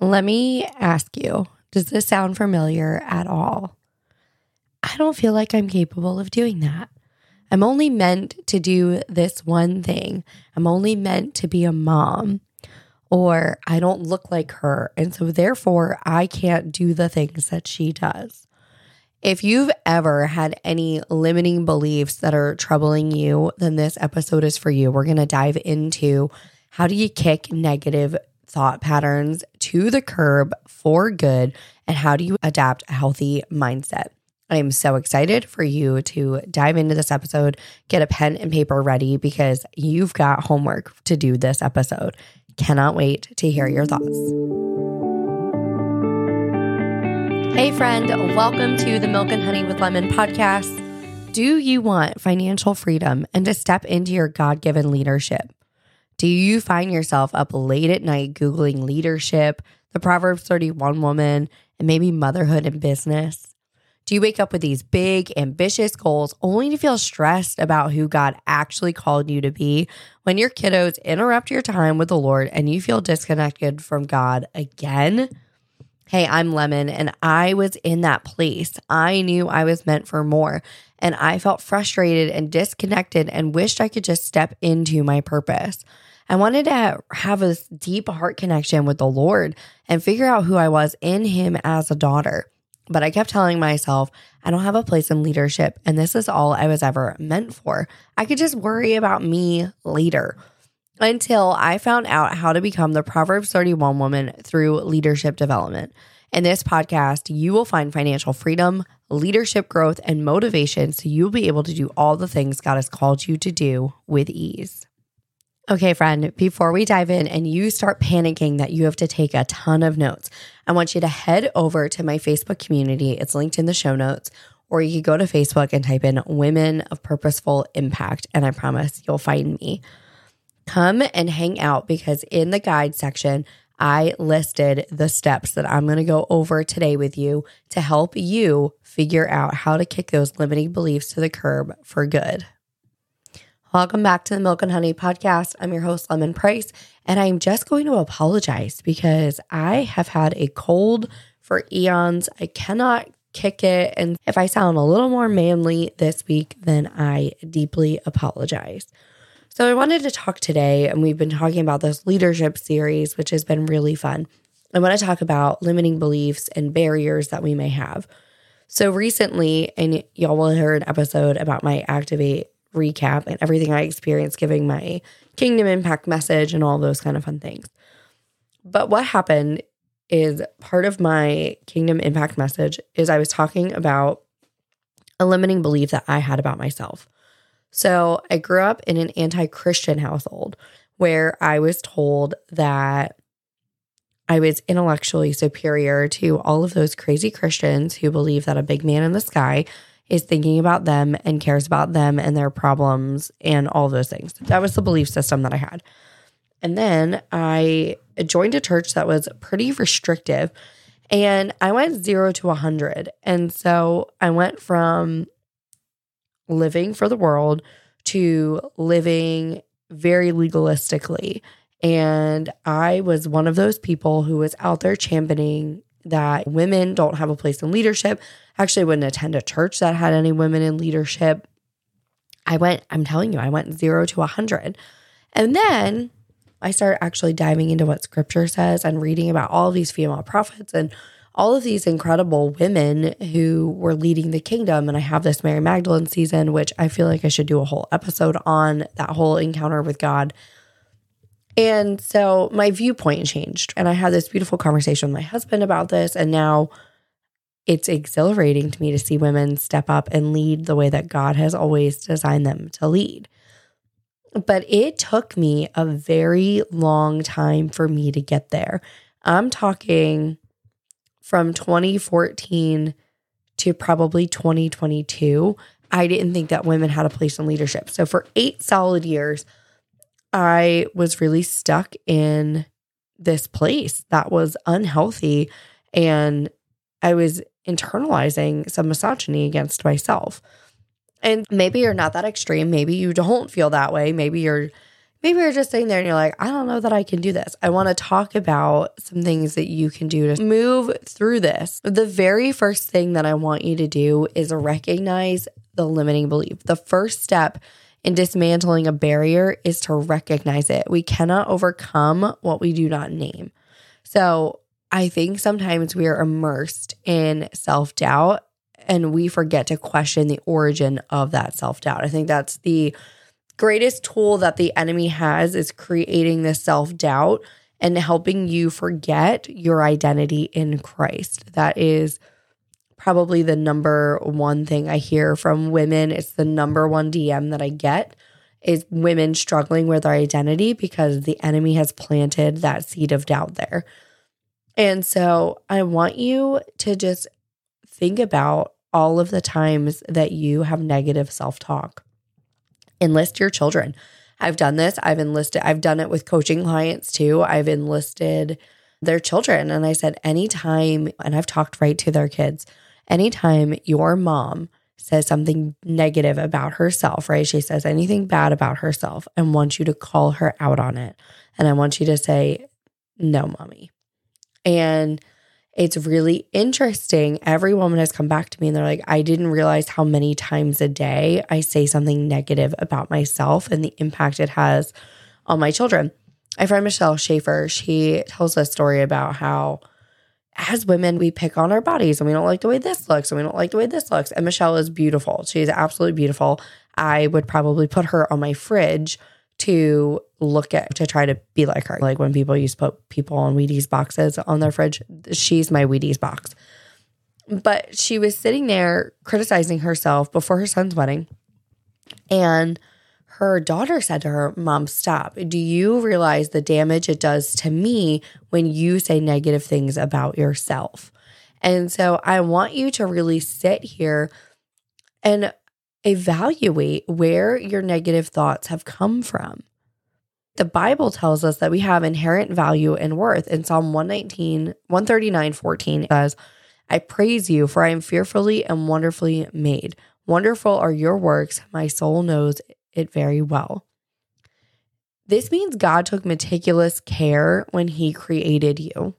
Let me ask you does this sound familiar at all? I don't feel like I'm capable of doing that. I'm only meant to do this one thing. I'm only meant to be a mom, or I don't look like her. And so, therefore, I can't do the things that she does. If you've ever had any limiting beliefs that are troubling you, then this episode is for you. We're going to dive into how do you kick negative thought patterns to the curb for good and how do you adapt a healthy mindset. I am so excited for you to dive into this episode, get a pen and paper ready because you've got homework to do this episode. Cannot wait to hear your thoughts. Hey, friend, welcome to the Milk and Honey with Lemon podcast. Do you want financial freedom and to step into your God given leadership? Do you find yourself up late at night Googling leadership, the Proverbs 31 woman, and maybe motherhood and business? Do you wake up with these big, ambitious goals only to feel stressed about who God actually called you to be when your kiddos interrupt your time with the Lord and you feel disconnected from God again? Hey, I'm Lemon, and I was in that place. I knew I was meant for more, and I felt frustrated and disconnected and wished I could just step into my purpose. I wanted to have a deep heart connection with the Lord and figure out who I was in Him as a daughter. But I kept telling myself, I don't have a place in leadership, and this is all I was ever meant for. I could just worry about me later. Until I found out how to become the Proverbs 31 woman through leadership development. In this podcast, you will find financial freedom, leadership growth, and motivation so you'll be able to do all the things God has called you to do with ease. Okay, friend, before we dive in and you start panicking that you have to take a ton of notes, I want you to head over to my Facebook community. It's linked in the show notes, or you could go to Facebook and type in Women of Purposeful Impact, and I promise you'll find me. Come and hang out because in the guide section, I listed the steps that I'm going to go over today with you to help you figure out how to kick those limiting beliefs to the curb for good. Welcome back to the Milk and Honey podcast. I'm your host, Lemon Price, and I'm just going to apologize because I have had a cold for eons. I cannot kick it. And if I sound a little more manly this week, then I deeply apologize. So, I wanted to talk today, and we've been talking about this leadership series, which has been really fun. I want to talk about limiting beliefs and barriers that we may have. So, recently, and y'all will hear an episode about my Activate recap and everything I experienced giving my kingdom impact message and all those kind of fun things. But what happened is part of my kingdom impact message is I was talking about a limiting belief that I had about myself. So I grew up in an anti Christian household where I was told that I was intellectually superior to all of those crazy Christians who believe that a big man in the sky is thinking about them and cares about them and their problems and all those things. That was the belief system that I had. And then I joined a church that was pretty restrictive and I went zero to 100. And so I went from living for the world to living very legalistically. And I was one of those people who was out there championing that women don't have a place in leadership. Actually, I wouldn't attend a church that had any women in leadership. I went, I'm telling you, I went zero to a 100. And then I started actually diving into what scripture says and reading about all these female prophets and all of these incredible women who were leading the kingdom. And I have this Mary Magdalene season, which I feel like I should do a whole episode on that whole encounter with God. And so my viewpoint changed. And I had this beautiful conversation with my husband about this. And now it's exhilarating to me to see women step up and lead the way that God has always designed them to lead. But it took me a very long time for me to get there. I'm talking from 2014 to probably 2022. I didn't think that women had a place in leadership. So for eight solid years, I was really stuck in this place that was unhealthy and I was internalizing some misogyny against myself. And maybe you're not that extreme. Maybe you don't feel that way. Maybe you're maybe you're just sitting there and you're like, I don't know that I can do this. I want to talk about some things that you can do to move through this. The very first thing that I want you to do is recognize the limiting belief. The first step in dismantling a barrier is to recognize it. We cannot overcome what we do not name. So I think sometimes we are immersed in self doubt and we forget to question the origin of that self doubt. I think that's the greatest tool that the enemy has is creating this self doubt and helping you forget your identity in Christ. That is probably the number one thing I hear from women. It's the number one DM that I get is women struggling with their identity because the enemy has planted that seed of doubt there. And so I want you to just think about all of the times that you have negative self talk. Enlist your children. I've done this. I've enlisted, I've done it with coaching clients too. I've enlisted their children. And I said, anytime, and I've talked right to their kids, anytime your mom says something negative about herself, right? She says anything bad about herself and wants you to call her out on it. And I want you to say, no, mommy. And it's really interesting. Every woman has come back to me and they're like, I didn't realize how many times a day I say something negative about myself and the impact it has on my children. My friend Michelle Schaefer, she tells a story about how as women, we pick on our bodies and we don't like the way this looks and we don't like the way this looks. And Michelle is beautiful. She's absolutely beautiful. I would probably put her on my fridge to look at to try to be like her. Like when people used to put people on Wheaties boxes on their fridge, she's my Wheaties box. But she was sitting there criticizing herself before her son's wedding. And her daughter said to her, Mom, stop. Do you realize the damage it does to me when you say negative things about yourself? And so I want you to really sit here and evaluate where your negative thoughts have come from. The Bible tells us that we have inherent value and worth. In Psalm 119, 139, 14 says, I praise you, for I am fearfully and wonderfully made. Wonderful are your works. My soul knows it very well. This means God took meticulous care when He created you.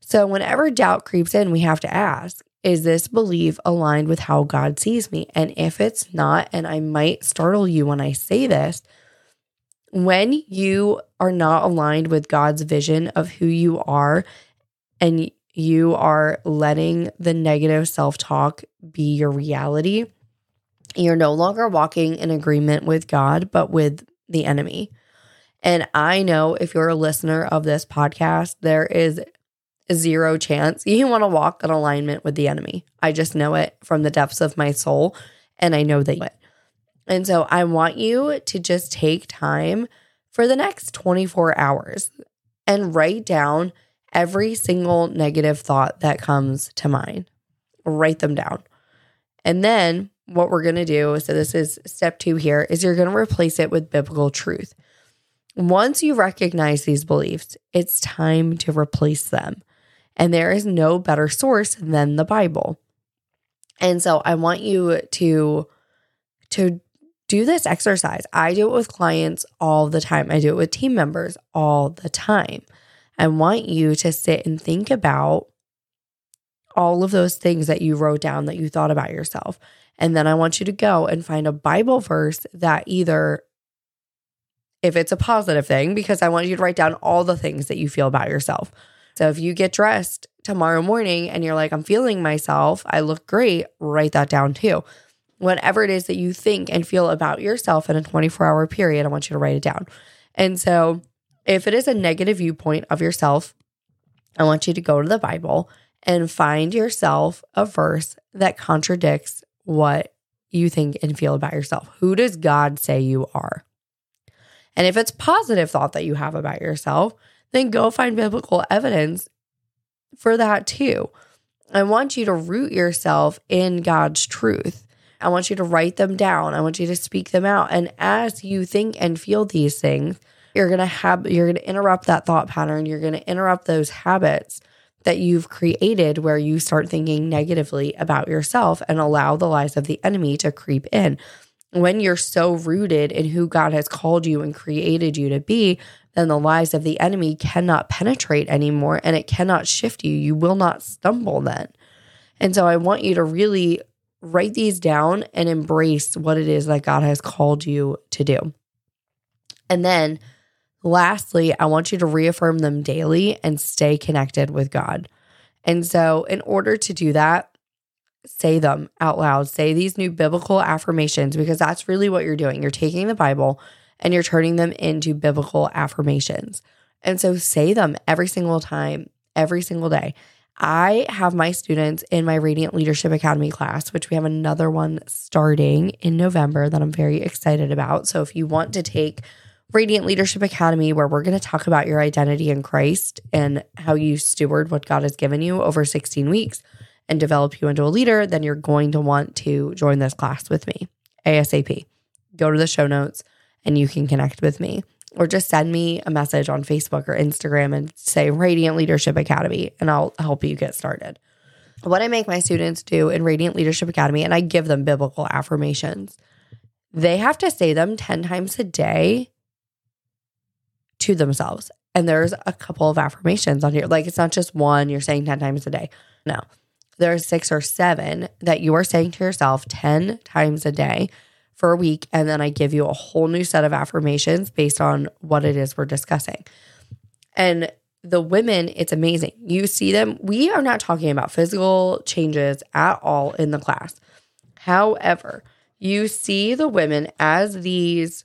So, whenever doubt creeps in, we have to ask Is this belief aligned with how God sees me? And if it's not, and I might startle you when I say this, when you are not aligned with God's vision of who you are and you are letting the negative self talk be your reality, you're no longer walking in agreement with God, but with the enemy. And I know if you're a listener of this podcast, there is zero chance you want to walk in alignment with the enemy. I just know it from the depths of my soul. And I know that. And so I want you to just take time for the next 24 hours and write down every single negative thought that comes to mind. Write them down. And then what we're going to do, so this is step two here, is you're going to replace it with biblical truth. Once you recognize these beliefs, it's time to replace them. And there is no better source than the Bible. And so I want you to to do this exercise. I do it with clients all the time. I do it with team members all the time. I want you to sit and think about all of those things that you wrote down that you thought about yourself and then I want you to go and find a Bible verse that either, if it's a positive thing, because I want you to write down all the things that you feel about yourself. So if you get dressed tomorrow morning and you're like, I'm feeling myself, I look great, write that down too. Whatever it is that you think and feel about yourself in a 24 hour period, I want you to write it down. And so if it is a negative viewpoint of yourself, I want you to go to the Bible and find yourself a verse that contradicts what you think and feel about yourself. Who does God say you are? And if it's positive thought that you have about yourself, then go find biblical evidence for that too. I want you to root yourself in God's truth. I want you to write them down. I want you to speak them out. And as you think and feel these things, you're going to have you're going to interrupt that thought pattern. You're going to interrupt those habits that you've created where you start thinking negatively about yourself and allow the lies of the enemy to creep in. when you're so rooted in who God has called you and created you to be, then the lies of the enemy cannot penetrate anymore and it cannot shift you. You will not stumble then. And so I want you to really write these down and embrace what it is that God has called you to do. And then lastly, I want you to reaffirm them daily and stay connected with God. And so, in order to do that, say them out loud. Say these new biblical affirmations because that's really what you're doing. You're taking the Bible and you're turning them into biblical affirmations. And so say them every single time, every single day. I have my students in my Radiant Leadership Academy class, which we have another one starting in November that I'm very excited about. So if you want to take Radiant Leadership Academy, where we're going to talk about your identity in Christ and how you steward what God has given you over 16 weeks and develop you into a leader, then you're going to want to join this class with me ASAP. Go to the show notes and you can connect with me. Or just send me a message on Facebook or Instagram and say Radiant Leadership Academy, and I'll help you get started. What I make my students do in Radiant Leadership Academy, and I give them biblical affirmations, they have to say them 10 times a day to themselves. And there's a couple of affirmations on here. Like it's not just one you're saying 10 times a day. No, there are six or seven that you are saying to yourself 10 times a day for a week. And then I give you a whole new set of affirmations based on what it is we're discussing. And the women, it's amazing. You see them. We are not talking about physical changes at all in the class. However, you see the women as these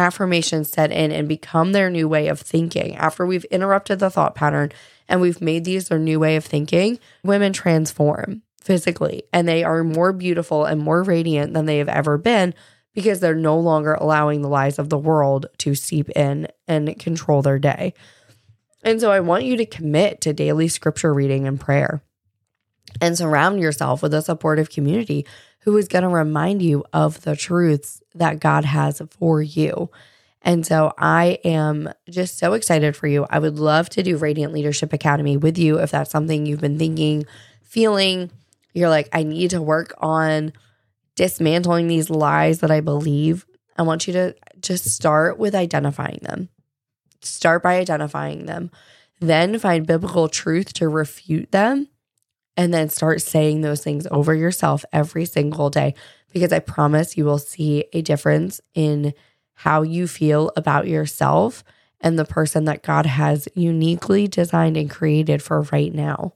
affirmations set in and become their new way of thinking. After we've interrupted the thought pattern and we've made these their new way of thinking, women transform physically and they are more beautiful and more radiant than they have ever been because they're no longer allowing the lies of the world to seep in and control their day. And so I want you to commit to daily scripture reading and prayer and surround yourself with a supportive community who is going to remind you of the truths that God has for you. And so I am just so excited for you. I would love to do Radiant Leadership Academy with you if that's something you've been thinking, feeling. You're like, I need to work on dismantling these lies that I believe. I want you to just start with identifying them. Start by identifying them, then find biblical truth to refute them and then start saying those things over yourself every single day because I promise you will see a difference in how you feel about yourself and the person that God has uniquely designed and created for right now.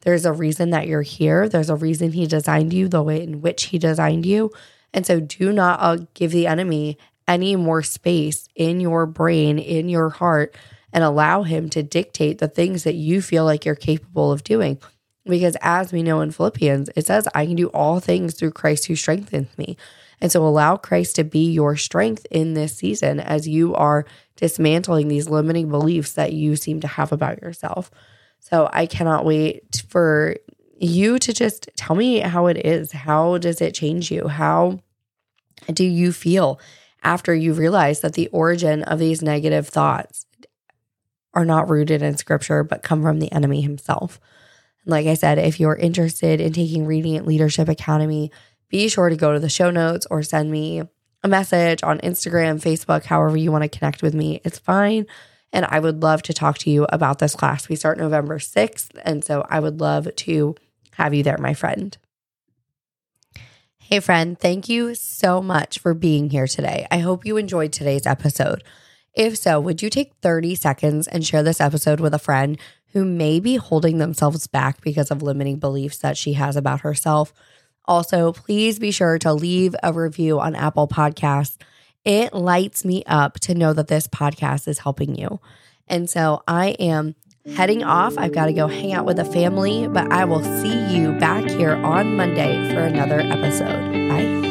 There's a reason that you're here. There's a reason He designed you the way in which He designed you. And so do not uh, give the enemy any more space in your brain, in your heart, and allow him to dictate the things that you feel like you're capable of doing. Because as we know in Philippians, it says, I can do all things through Christ who strengthens me. And so allow Christ to be your strength in this season as you are dismantling these limiting beliefs that you seem to have about yourself. So I cannot wait for you to just tell me how it is. How does it change you? How do you feel after you realize that the origin of these negative thoughts are not rooted in scripture, but come from the enemy himself? Like I said, if you're interested in taking Radiant Leadership Academy, be sure to go to the show notes or send me a message on Instagram, Facebook, however you want to connect with me. It's fine. And I would love to talk to you about this class. We start November 6th. And so I would love to have you there, my friend. Hey, friend, thank you so much for being here today. I hope you enjoyed today's episode. If so, would you take 30 seconds and share this episode with a friend who may be holding themselves back because of limiting beliefs that she has about herself. Also, please be sure to leave a review on Apple Podcasts. It lights me up to know that this podcast is helping you. And so I am heading off. I've got to go hang out with the family, but I will see you back here on Monday for another episode. Bye.